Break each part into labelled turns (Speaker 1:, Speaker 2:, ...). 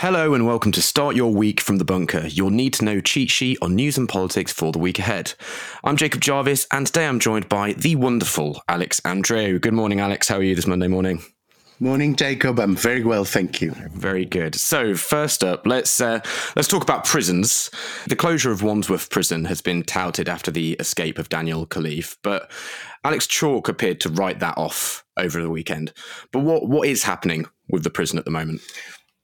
Speaker 1: Hello and welcome to Start Your Week from the Bunker, your need to know cheat sheet on news and politics for the week ahead. I'm Jacob Jarvis, and today I'm joined by the wonderful Alex Andreou. Good morning, Alex. How are you this Monday morning?
Speaker 2: Morning, Jacob. I'm very well, thank you.
Speaker 1: Very good. So, first up, let's uh, let's talk about prisons. The closure of Wandsworth Prison has been touted after the escape of Daniel Khalife, but Alex Chalk appeared to write that off over the weekend. But what what is happening with the prison at the moment?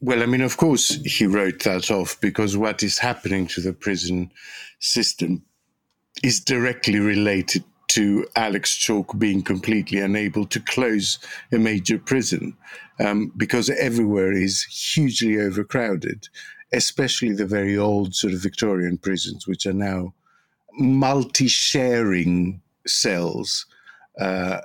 Speaker 2: Well, I mean, of course, he wrote that off because what is happening to the prison system is directly related to Alex Chalk being completely unable to close a major prison um, because everywhere is hugely overcrowded, especially the very old sort of Victorian prisons, which are now multi sharing cells uh,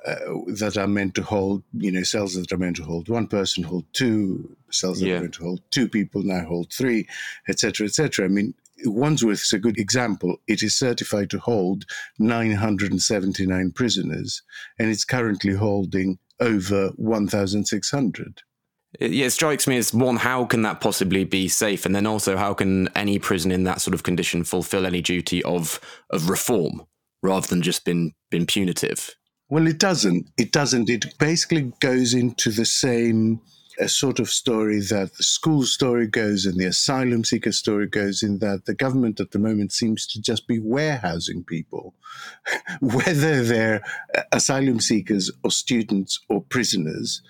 Speaker 2: that are meant to hold, you know, cells that are meant to hold one person hold two, cells that yeah. are meant to hold two people now hold three, etc., etc. I mean, Wandsworth is a good example. It is certified to hold 979 prisoners, and it's currently holding over 1,600.
Speaker 1: It, yeah, it strikes me as one, how can that possibly be safe? And then also, how can any prison in that sort of condition fulfill any duty of of reform rather than just been been punitive?
Speaker 2: Well, it doesn't. It doesn't. It basically goes into the same a sort of story that the school story goes and the asylum seeker story goes in that the government at the moment seems to just be warehousing people, whether they're asylum seekers or students or prisoners.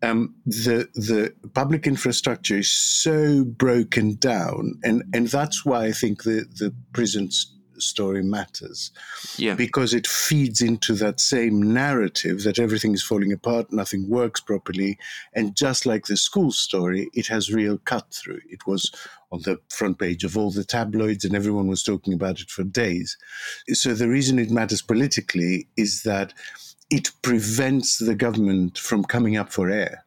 Speaker 2: Um, the the public infrastructure is so broken down, and, and that's why I think the, the prisons story matters.
Speaker 1: Yeah.
Speaker 2: Because it feeds into that same narrative that everything is falling apart, nothing works properly. And just like the school story, it has real cut through. It was on the front page of all the tabloids, and everyone was talking about it for days. So the reason it matters politically is that it prevents the government from coming up for air.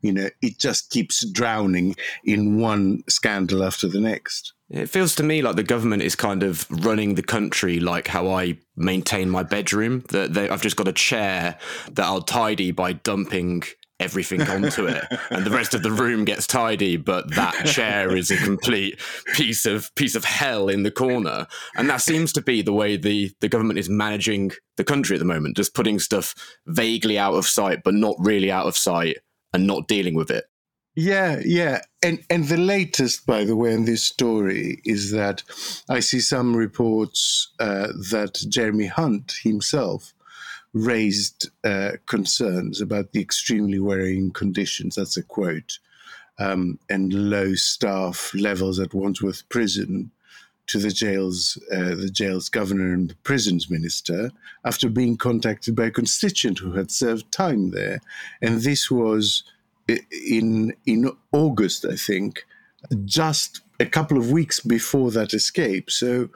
Speaker 2: You know, it just keeps drowning in one scandal after the next.
Speaker 1: It feels to me like the government is kind of running the country like how I maintain my bedroom. That I've just got a chair that I'll tidy by dumping everything onto it and the rest of the room gets tidy but that chair is a complete piece of piece of hell in the corner and that seems to be the way the the government is managing the country at the moment just putting stuff vaguely out of sight but not really out of sight and not dealing with it
Speaker 2: yeah, yeah. And and the latest, by the way, in this story is that I see some reports uh, that Jeremy Hunt himself raised uh, concerns about the extremely worrying conditions. That's a quote. Um, and low staff levels at Wandsworth Prison to the jail's uh, the jail's governor and the prisons minister after being contacted by a constituent who had served time there, and this was in in August, I think, just a couple of weeks before that escape. So,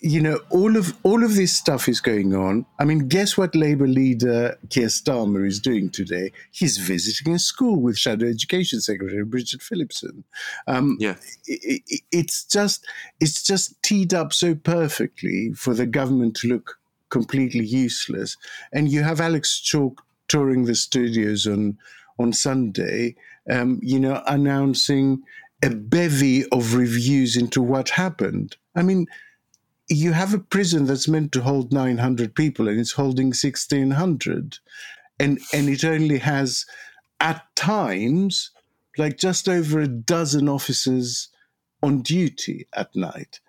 Speaker 2: you know, all of all of this stuff is going on. I mean, guess what Labour leader Keir Starmer is doing today? He's visiting a school with Shadow Education Secretary Bridget Phillipson.
Speaker 1: Um, yeah,
Speaker 2: it, it, it's just it's just teed up so perfectly for the government to look completely useless. And you have Alex Chalk touring the studios on on Sunday, um, you know, announcing a bevy of reviews into what happened. I mean, you have a prison that's meant to hold 900 people and it's holding 1600 and and it only has at times like just over a dozen officers on duty at night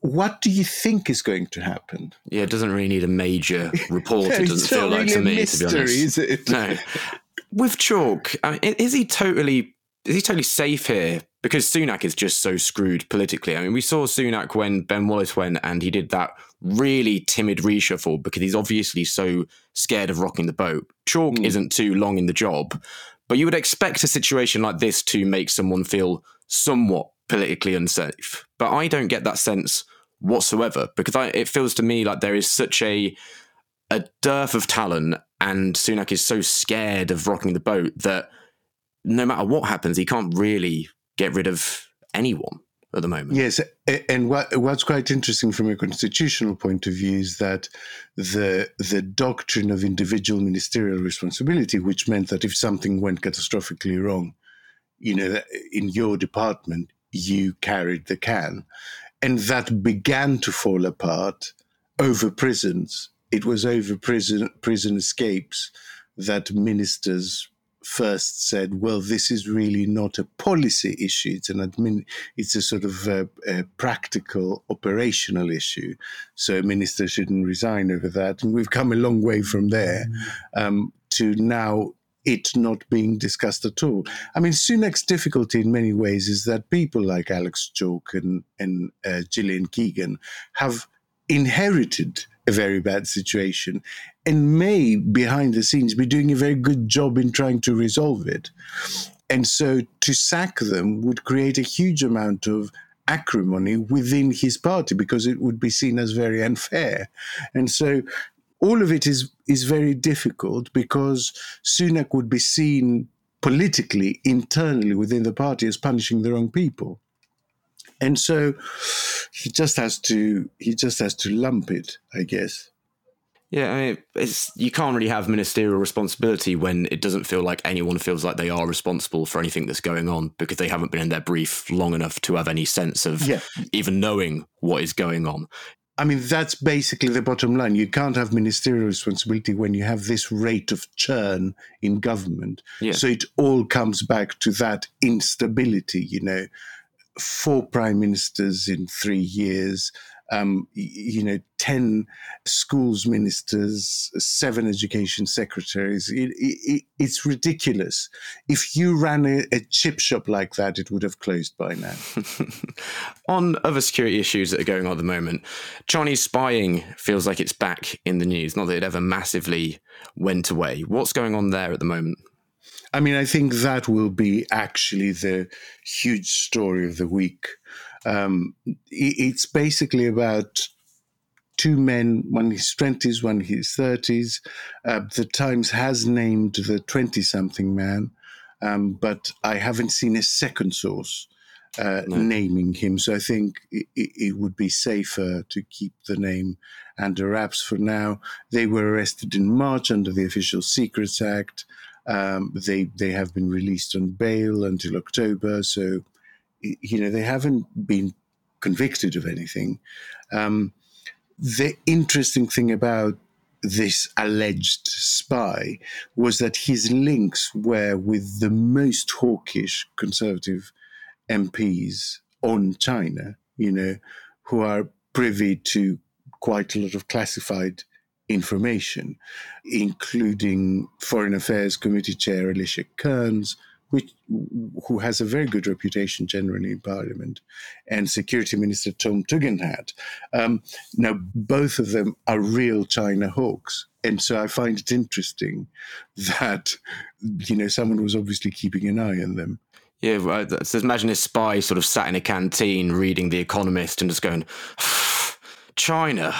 Speaker 2: what do you think is going to happen?
Speaker 1: Yeah, it doesn't really need a major report. it doesn't feel like to me,
Speaker 2: mystery,
Speaker 1: to be honest.
Speaker 2: Is it?
Speaker 1: No with Chalk, I mean, is he totally is he totally safe here? Because Sunak is just so screwed politically. I mean, we saw Sunak when Ben Wallace went and he did that really timid reshuffle because he's obviously so scared of rocking the boat. Chalk mm. isn't too long in the job, but you would expect a situation like this to make someone feel somewhat politically unsafe. But I don't get that sense whatsoever because I, it feels to me like there is such a a dearth of talent and Sunak is so scared of rocking the boat that no matter what happens, he can't really get rid of anyone at the moment.
Speaker 2: Yes, and what, what's quite interesting from a constitutional point of view is that the the doctrine of individual ministerial responsibility, which meant that if something went catastrophically wrong, you know, in your department, you carried the can. And that began to fall apart over prisons. It was over prison, prison escapes that ministers first said, well, this is really not a policy issue. It's an admin, it's a sort of a, a practical, operational issue. So a minister shouldn't resign over that. And we've come a long way from there um, to now it not being discussed at all. I mean, Sunak's difficulty in many ways is that people like Alex Chalk and, and uh, Gillian Keegan have inherited a very bad situation and may, behind the scenes, be doing a very good job in trying to resolve it. And so to sack them would create a huge amount of acrimony within his party because it would be seen as very unfair. And so all of it is is very difficult because Sunak would be seen politically, internally within the party as punishing the wrong people. And so he just has to he just has to lump it, I guess.
Speaker 1: Yeah, I mean, it's you can't really have ministerial responsibility when it doesn't feel like anyone feels like they are responsible for anything that's going on because they haven't been in their brief long enough to have any sense of yeah. even knowing what is going on.
Speaker 2: I mean, that's basically the bottom line. You can't have ministerial responsibility when you have this rate of churn in government. Yeah. So it all comes back to that instability, you know, four prime ministers in three years, um, you know, 10 schools ministers, seven education secretaries. It, it, it's ridiculous. If you ran a, a, chip shop like that, it would have closed by now.
Speaker 1: on other security issues that are going on at the moment, Chinese spying feels like it's back in the news. Not that it ever massively went away. What's going on there at the moment?
Speaker 2: I mean, I think that will be actually the huge story of the week. Um, it's basically about two men, one in his 20s, one in his 30s. Uh, the Times has named the 20 something man, um, but I haven't seen a second source. Uh, no. naming him. So I think it, it, would be safer to keep the name under wraps for now. They were arrested in March under the Official Secrets Act. Um, they they have been released on bail until October. So you know, they haven't been convicted of anything. Um, the interesting thing about this alleged spy was that his links were with the most hawkish conservative MPs on China, you know, who are privy to quite a lot of classified information, including Foreign Affairs Committee Chair Alicia Kearns, which, who has a very good reputation generally in Parliament, and Security Minister Tom Tugendhat. Um, now, both of them are real China hawks. And so I find it interesting that, you know, someone was obviously keeping an eye on them.
Speaker 1: Yeah, right. So imagine a spy sort of sat in a canteen reading The Economist and just going, China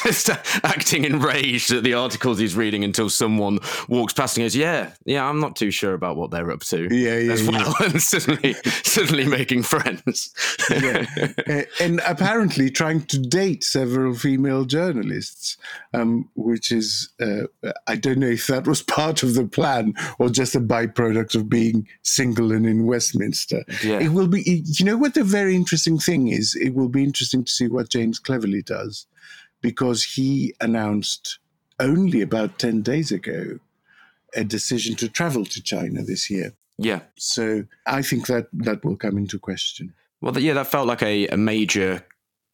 Speaker 1: just acting enraged at the articles he's reading until someone walks past and goes, "Yeah, yeah, I'm not too sure about what they're up to."
Speaker 2: Yeah, yeah,
Speaker 1: as well,
Speaker 2: yeah.
Speaker 1: and suddenly, suddenly making friends.
Speaker 2: yeah. and apparently trying to date several female journalists, um, which is uh, I don't know if that was part of the plan or just a byproduct of being single and in Westminster. Yeah. It will be. You know what the very interesting thing is? It will be interesting to see what James Cleverly does because he announced only about 10 days ago a decision to travel to China this year.
Speaker 1: Yeah.
Speaker 2: So I think that that will come into question.
Speaker 1: Well, yeah, that felt like a, a major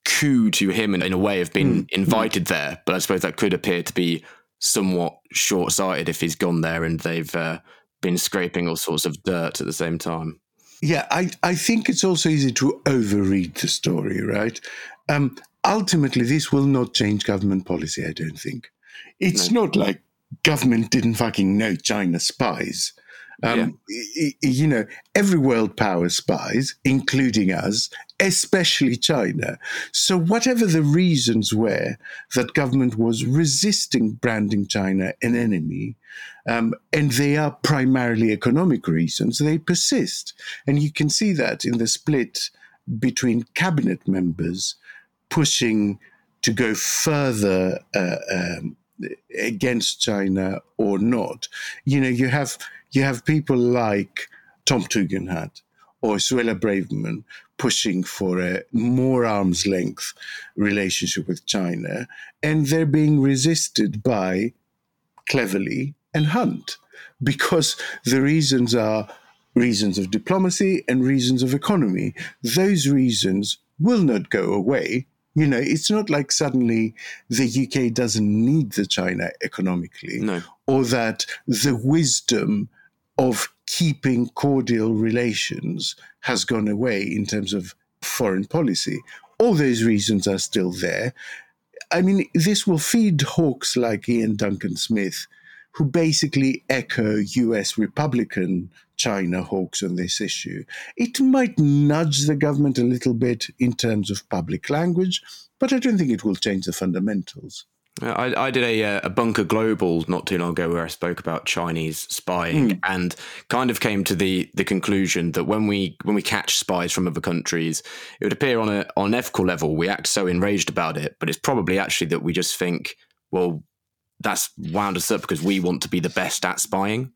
Speaker 1: coup to him in, in a way of being mm. invited mm. there. But I suppose that could appear to be somewhat short sighted if he's gone there and they've uh, been scraping all sorts of dirt at the same time.
Speaker 2: Yeah, I, I think it's also easy to overread the story, right? Um, ultimately, this will not change government policy, I don't think. It's no. not like government didn't fucking know China spies. Um, yeah. You know, every world power spies, including us, especially China. So, whatever the reasons were that government was resisting branding China an enemy, um, and they are primarily economic reasons, they persist. And you can see that in the split between cabinet members pushing to go further uh, um, against China or not. You know, you have you have people like Tom Tugendhat or Suella Braverman pushing for a more arm's length relationship with China, and they're being resisted by Cleverly and Hunt because the reasons are reasons of diplomacy and reasons of economy. Those reasons will not go away. You know, it's not like suddenly the UK doesn't need the China economically,
Speaker 1: No.
Speaker 2: or that the wisdom of keeping cordial relations has gone away in terms of foreign policy. All those reasons are still there. I mean, this will feed hawks like Iain Duncan Smith, who basically echo US Republican China hawks on this issue. It might nudge the government a little bit in terms of public language, but I don't think it will change the fundamentals.
Speaker 1: I, I did a, uh, a bunker global not too long ago where I spoke about Chinese spying and kind of came to the the conclusion that when we when we catch spies from other countries, it would appear on a on an ethical level we act so enraged about it, but it's probably actually that we just think, well, that's wound us up because we want to be the best at spying.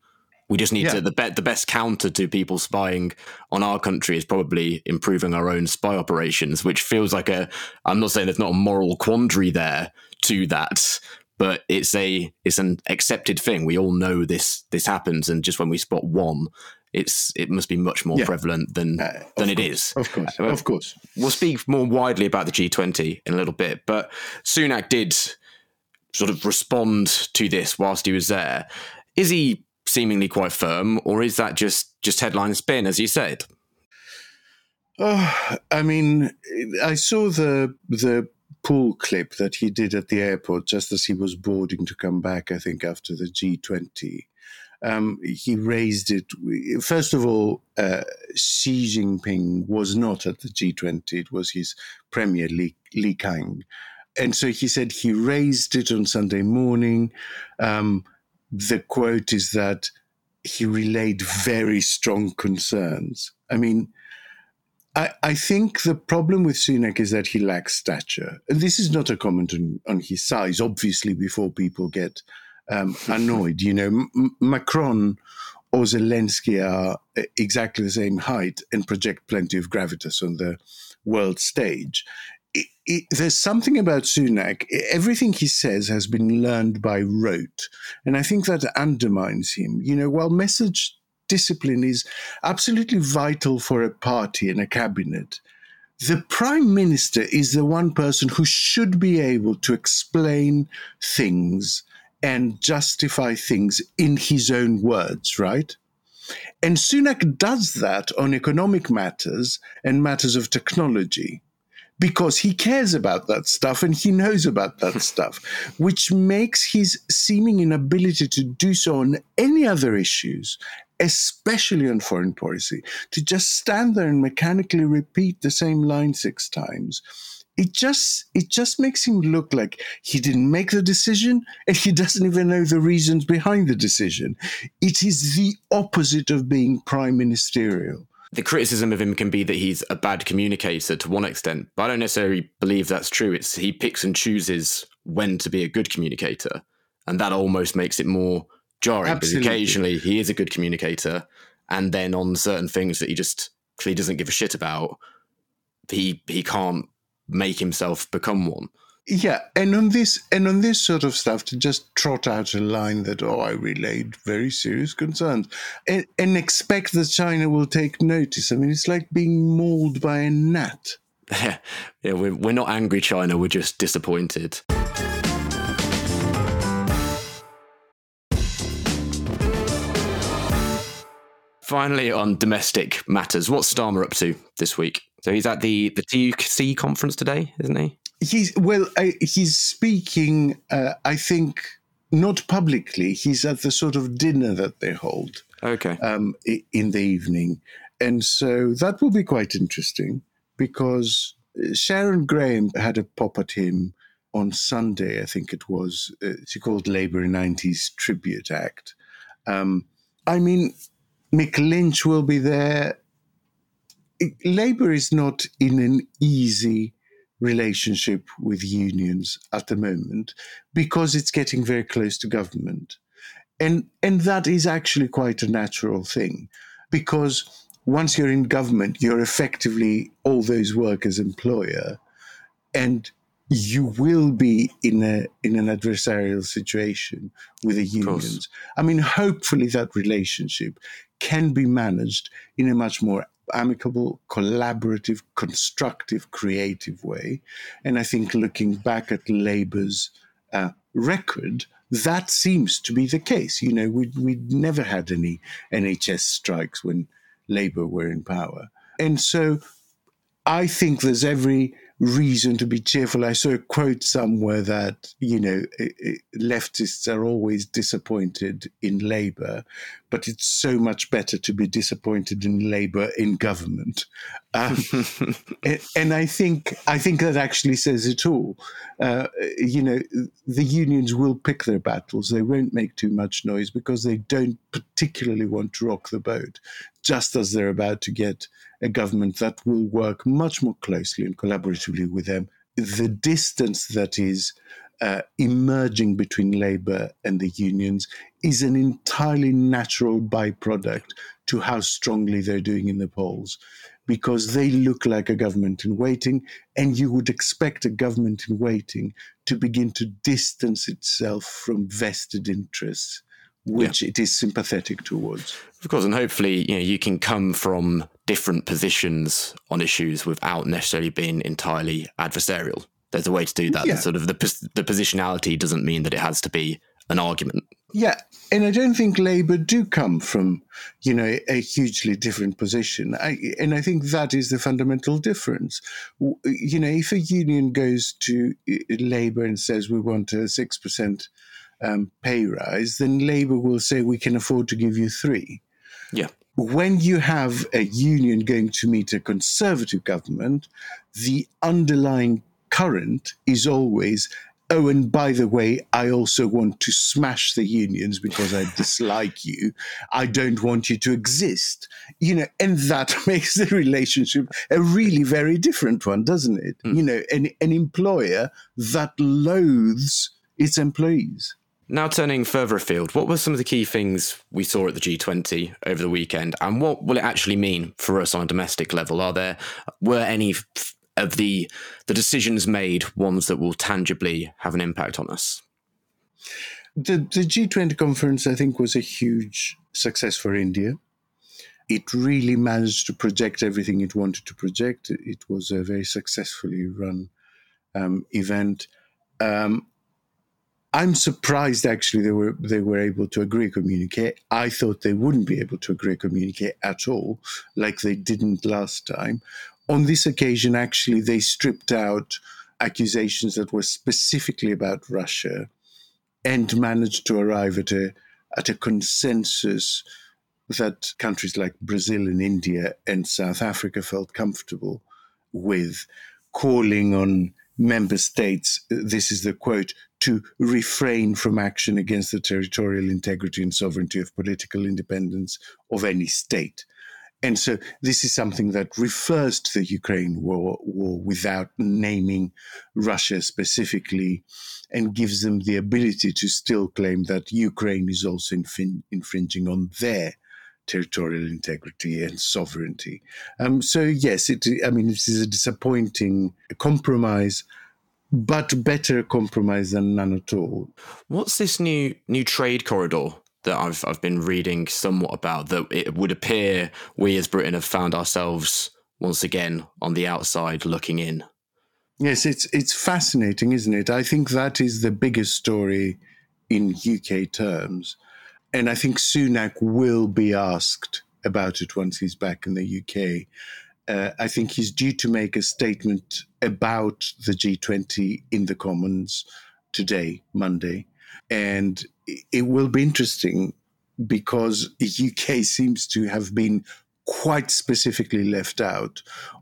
Speaker 1: We just need
Speaker 2: Yeah.
Speaker 1: to the the best counter to people spying on our country is probably improving our own spy operations, which feels like a. I'm not saying there's not a moral quandary there to that, but it's a it's an accepted thing. We all know this this happens, and just when we spot one, it's it must be much more
Speaker 2: Yeah.
Speaker 1: prevalent than
Speaker 2: Uh,
Speaker 1: than it
Speaker 2: course,
Speaker 1: is.
Speaker 2: Of course,
Speaker 1: Uh,
Speaker 2: of course.
Speaker 1: We'll speak more widely about the G20 in a little bit, but Sunak did sort of respond to this whilst he was there. Is he seemingly quite firm, or is that just just headline spin, as you said?
Speaker 2: Oh, I mean, I saw the the pool clip that he did at the airport just as he was boarding to come back. I think after the G20, um, he raised it. First of all, uh, Xi Jinping was not at the G20; it was his premier Li, Li Qiang, and so he said he raised it on Sunday morning. Um, the quote is that he relayed very strong concerns. I mean. I, I think the problem with Sunak is that he lacks stature. And this is not a comment on, on his size, obviously, before people get um, annoyed. You know, M- Macron or Zelensky are uh, exactly the same height and project plenty of gravitas on the world stage. It, it, there's something about Sunak, everything he says has been learned by rote. And I think that undermines him. You know, while message discipline is absolutely vital for a party and a cabinet. The prime minister is the one person who should be able to explain things and justify things in his own words, right? And Sunak does that on economic matters and matters of technology because he cares about that stuff and he knows about that stuff, which makes his seeming inability to do so on any other issues, especially on foreign policy, to just stand there and mechanically repeat the same line six times. It just it just makes him look like he didn't make the decision and he doesn't even know the reasons behind the decision. It is the opposite of being prime ministerial.
Speaker 1: The criticism of him can be that he's a bad communicator to one extent, but I don't necessarily believe that's true. It's he picks and chooses when to be a good communicator, and that almost makes it more jarring
Speaker 2: Absolutely.
Speaker 1: because occasionally he is a good communicator, and then on certain things that he just clearly doesn't give a shit about, he he can't make himself become one.
Speaker 2: Yeah, and on this and on this sort of stuff, to just trot out a line that oh, I relayed very serious concerns, and, and expect that China will take notice. I mean, it's like being mauled by a gnat.
Speaker 1: yeah, we're, we're not angry, China. We're just disappointed. Finally, on domestic matters, what's Starmer up to this week? So he's at the the TUC conference today, isn't he?
Speaker 2: He's well, I, he's speaking. Uh, I think not publicly. He's at the sort of dinner that they hold
Speaker 1: Okay.
Speaker 2: um, in the evening, and so that will be quite interesting because uh, Sharon Graham had a pop at him on Sunday. I think it was. Uh, she called Labour a '90s tribute act. Um, I mean, Mick Lynch will be there. Labour is not in an easy relationship with unions at the moment because it's getting very close to government. And, and that is actually quite a natural thing. because once you're in government, you're effectively all those workers' employer, and you will be in a in an adversarial situation with the unions. I mean, hopefully that relationship can be managed in a much more amicable, collaborative, constructive, creative way. And I think looking back at Labour's uh, record, that seems to be the case. You know, we we never had any NHS strikes when Labour were in power, and so I think there's every reason to be cheerful. I saw a quote somewhere that, you know, leftists are always disappointed in Labour, but it's so much better to be disappointed in Labour in government. Um, and, and, I think I think that actually says it all. Uh, you know, the unions will pick their battles. They won't make too much noise because they don't particularly want to rock the boat, just as they're about to get a government that will work much more closely and collaboratively with them. The distance that is uh, emerging between Labour and the unions is an entirely natural byproduct to how strongly they're doing in the polls because they look like a government in waiting, and you would expect a government in waiting to begin to distance itself from vested interests which yeah. it is sympathetic towards.
Speaker 1: Of course, and hopefully, you know, you can come from different positions on issues without necessarily being entirely adversarial. There's a way to do that. Yeah. Sort of the the positionality doesn't mean that it has to be an argument.
Speaker 2: Yeah, and I don't think Labour do come from, you know, a hugely different position. I, and I think that is the fundamental difference. You know, if a union goes to uh, Labour and says we want a six percent um, pay rise, then Labour will say we can afford to give you three.
Speaker 1: Yeah.
Speaker 2: When you have a union going to meet a conservative government, the underlying current is always oh, and by the way, I also want to smash the unions because I dislike you. I don't want you to exist. You know, and that makes the relationship a really very different one, doesn't it? Mm. You know, an, an employer that loathes its employees.
Speaker 1: Now, turning further afield, what were some of the key things we saw at the G20 over the weekend, and what will it actually mean for us on a domestic level? Are there were any of the the decisions made ones that will tangibly have an impact on us?
Speaker 2: The the G20 conference, I think, was a huge success for India. It really managed to project everything it wanted to project. It was a very successfully run um, event. Um, I'm surprised actually they were they were able to agree communiqué. I thought they wouldn't be able to agree communiqué at all, like they didn't last time. On this occasion, actually, they stripped out accusations that were specifically about Russia and managed to arrive at a at a consensus that countries like Brazil and India and South Africa felt comfortable with, calling on member states, this is the quote, to refrain from action against the territorial integrity and sovereignty of political independence of any state. And so this is something that refers to the Ukraine war, war without naming Russia specifically and gives them the ability to still claim that Ukraine is also infringing on their territorial integrity and sovereignty. Um, so yes, it, I mean, this is a disappointing compromise, but better compromise than none at all.
Speaker 1: What's this new new trade corridor that I've I've been reading somewhat about? That it would appear we as Britain have found ourselves once again on the outside looking in.
Speaker 2: Yes, it's it's fascinating, isn't it? I think that is the biggest story in UK terms and I think Sunak will be asked about it once he's back in the UK. Uh, I think he's due to make a statement about the G20 in the Commons today, Monday. And it will be interesting because the UK seems to have been quite specifically left out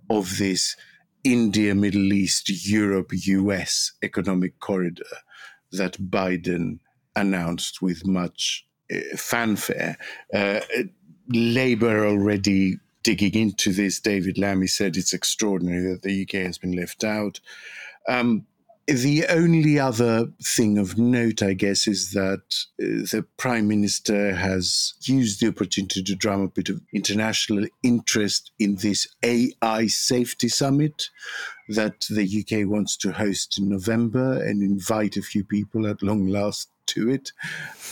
Speaker 2: of this India, Middle East, Europe, US economic corridor that Biden announced with much uh, fanfare. Uh, Labour already digging into this. David Lammy said it's extraordinary that the UK has been left out. Um, the only other thing of note, I guess, is that uh, the Prime Minister has used the opportunity to drum a bit of international interest in this AI safety summit that the UK wants to host in November and invite a few people at long last to it.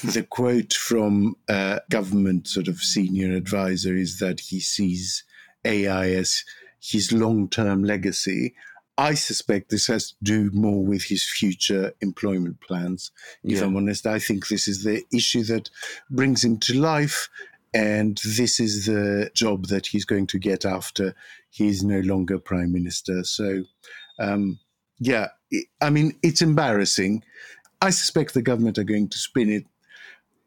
Speaker 2: The quote from a government sort of senior advisor is that he sees AI as his long term legacy I suspect this has to do more with his future employment plans. If yeah. I'm honest, I think this is the issue that brings him to life. And this is the job that he's going to get after he's no longer prime minister. So, um, yeah, I mean, it's embarrassing. I suspect the government are going to spin it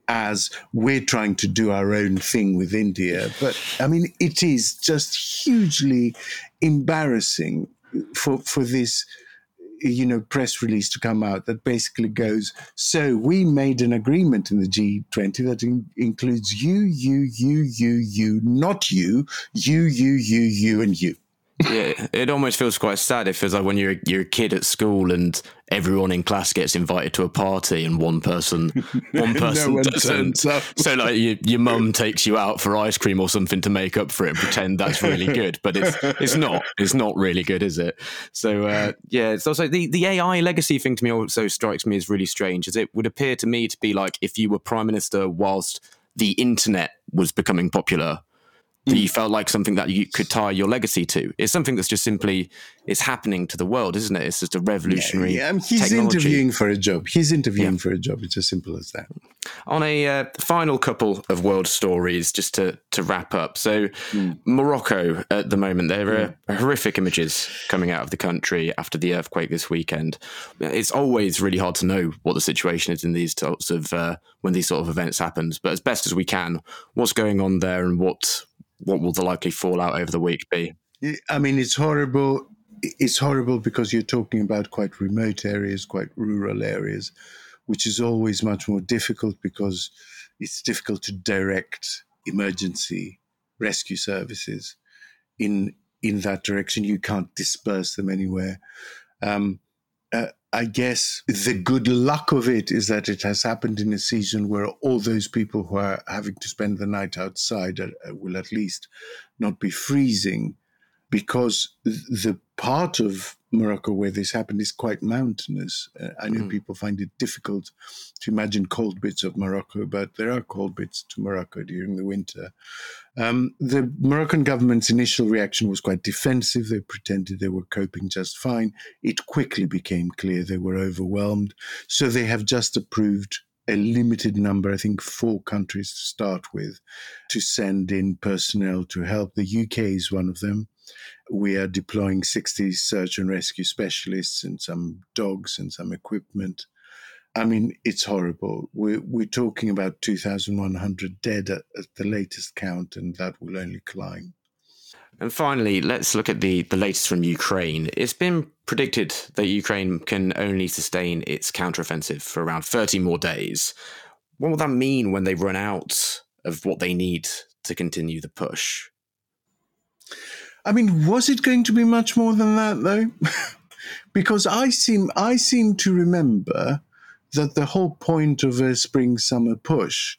Speaker 2: as we're trying to do our own thing with India. But I mean, it is just hugely embarrassing for for this you know press release to come out that basically goes so we made an agreement in the G20 that in, includes you you you you you not you you you you you and you
Speaker 1: yeah, it almost feels quite sad. It feels like when you're you're a kid at school and everyone in class gets invited to a party and one person one person no doesn't. So like you, your mum takes you out for ice cream or something to make up for it and pretend that's really good, but it's it's not. It's not really good, is it? So uh, yeah, it's also the the AI legacy thing to me also strikes me as really strange, as it would appear to me to be like if you were prime minister whilst the internet was becoming popular that you felt like something that you could tie your legacy to. It's something that's just simply it's happening to the world, isn't it? It's just a revolutionary. Yeah, yeah.
Speaker 2: he's technology. interviewing for a job. He's interviewing yeah. for a job. It's as simple as that.
Speaker 1: On a uh, final couple of world stories, just to to wrap up. So, mm. Morocco at the moment, there are horrific images coming out of the country after the earthquake this weekend. It's always really hard to know what the situation is in these sorts of uh, when these sort of events happen. But as best as we can, what's going on there and what what will the likely fallout over the week be?
Speaker 2: I mean, it's horrible. It's horrible because you're talking about quite remote areas, quite rural areas, which is always much more difficult because it's difficult to direct emergency rescue services in in that direction. You can't disperse them anywhere. Um, uh, I guess the good luck of it is that it has happened in a season where all those people who are having to spend the night outside are, uh, will at least not be freezing because the part of Morocco where this happened is quite mountainous. Uh, I know mm. people find it difficult to imagine cold bits of Morocco, but there are cold bits to Morocco during the winter. Um, the Moroccan government's initial reaction was quite defensive. They pretended they were coping just fine. It quickly became clear they were overwhelmed. So they have just approved a limited number, I think four countries to start with, to send in personnel to help. The UK is one of them. We are deploying 60 search and rescue specialists and some dogs and some equipment. I mean, it's horrible. We're, we're talking about 2,100 dead at, at the latest count, and that will only climb.
Speaker 1: And finally, let's look at the, the latest from Ukraine. It's been predicted that Ukraine can only sustain its counteroffensive for around 30 more days. What will that mean when they run out of what they need to continue the push?
Speaker 2: I mean, was it going to be much more than that, though? because I seem I seem to remember that the whole point of a spring summer push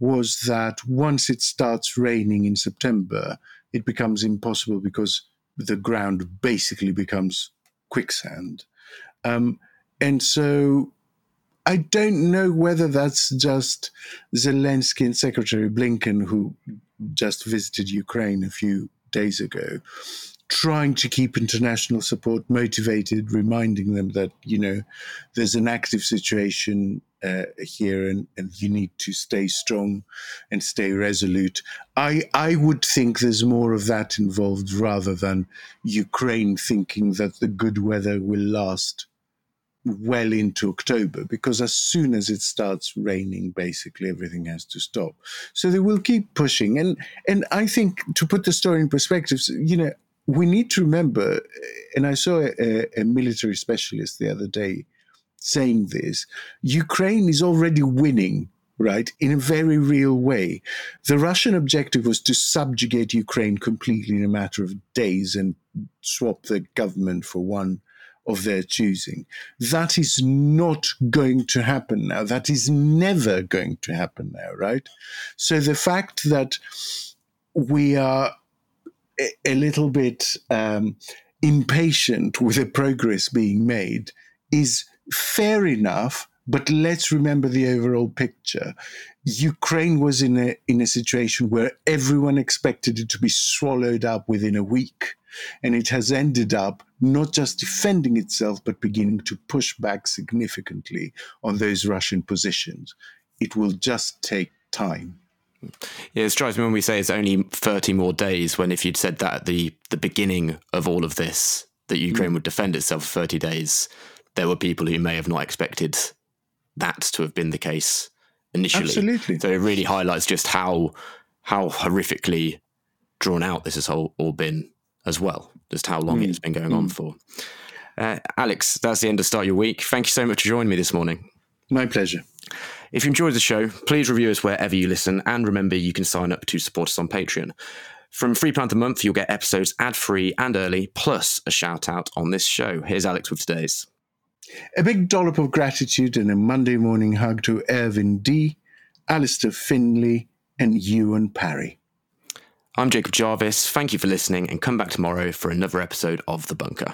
Speaker 2: was that once it starts raining in September, it becomes impossible because the ground basically becomes quicksand. Um, and so I don't know whether that's just Zelensky and Secretary Blinken, who just visited Ukraine a few days ago, trying to keep international support motivated, reminding them that, you know, there's an active situation uh, here and, and you need to stay strong and stay resolute. I, I would think there's more of that involved rather than Ukraine thinking that the good weather will last well into October because as soon as it starts raining, basically everything has to stop. So they will keep pushing. And and I think to put the story in perspective, you know, we need to remember, eh, and I saw a, a military specialist the other day saying this, Ukraine is already winning right, in a very real way. The Russian objective was to subjugate Ukraine completely in a matter of days and swap the government for one of their choosing. That is not going to happen now. That is never going to happen now, right? So the fact that we are a, little bit um, impatient with the progress being made is fair enough. But let's remember the overall picture. Ukraine was in a in a situation where everyone expected it to be swallowed up within a week, and it has ended up not just defending itself but beginning to push back significantly on those Russian positions. It will just take time.
Speaker 1: Yeah, it strikes me when we say it's only 30 more days, when if you'd said that at the, the beginning of all of this, that Ukraine mm. would defend itself for 30 days, there were people who may have not expected that to have been the case initially.
Speaker 2: Absolutely.
Speaker 1: So it really highlights just how how horrifically drawn out this has all, all been as well, just how long mm. it's been going mm. on for. Uh, Alex, that's the end of Start Your Week. Thank you so much for joining me this morning.
Speaker 2: My pleasure.
Speaker 1: If you enjoyed the show, please review us wherever you listen, and remember you can sign up to support us on Patreon. From £3 a month, you'll get episodes ad free and early, plus a shout out on this show. Here's Alex with today's.
Speaker 2: A big dollop of gratitude and a Monday morning hug to Ervin D, Alistair Finley, and Ewan Parry.
Speaker 1: I'm Jacob Jarvis. Thank you for listening, and come back tomorrow for another episode of The Bunker.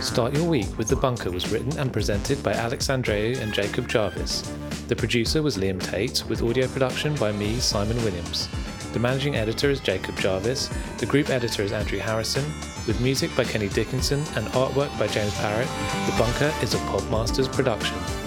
Speaker 3: Start Your Week with The Bunker was written and presented by Alex Andreou and Jacob Jarvis. The producer was Liam Tait, with audio production by me, Simon Williams. The managing editor is Jacob Jarvis. The group editor is Andrew Harrison, with music by Kenny Dickinson and artwork by James Parrott. The Bunker is a Podmasters production.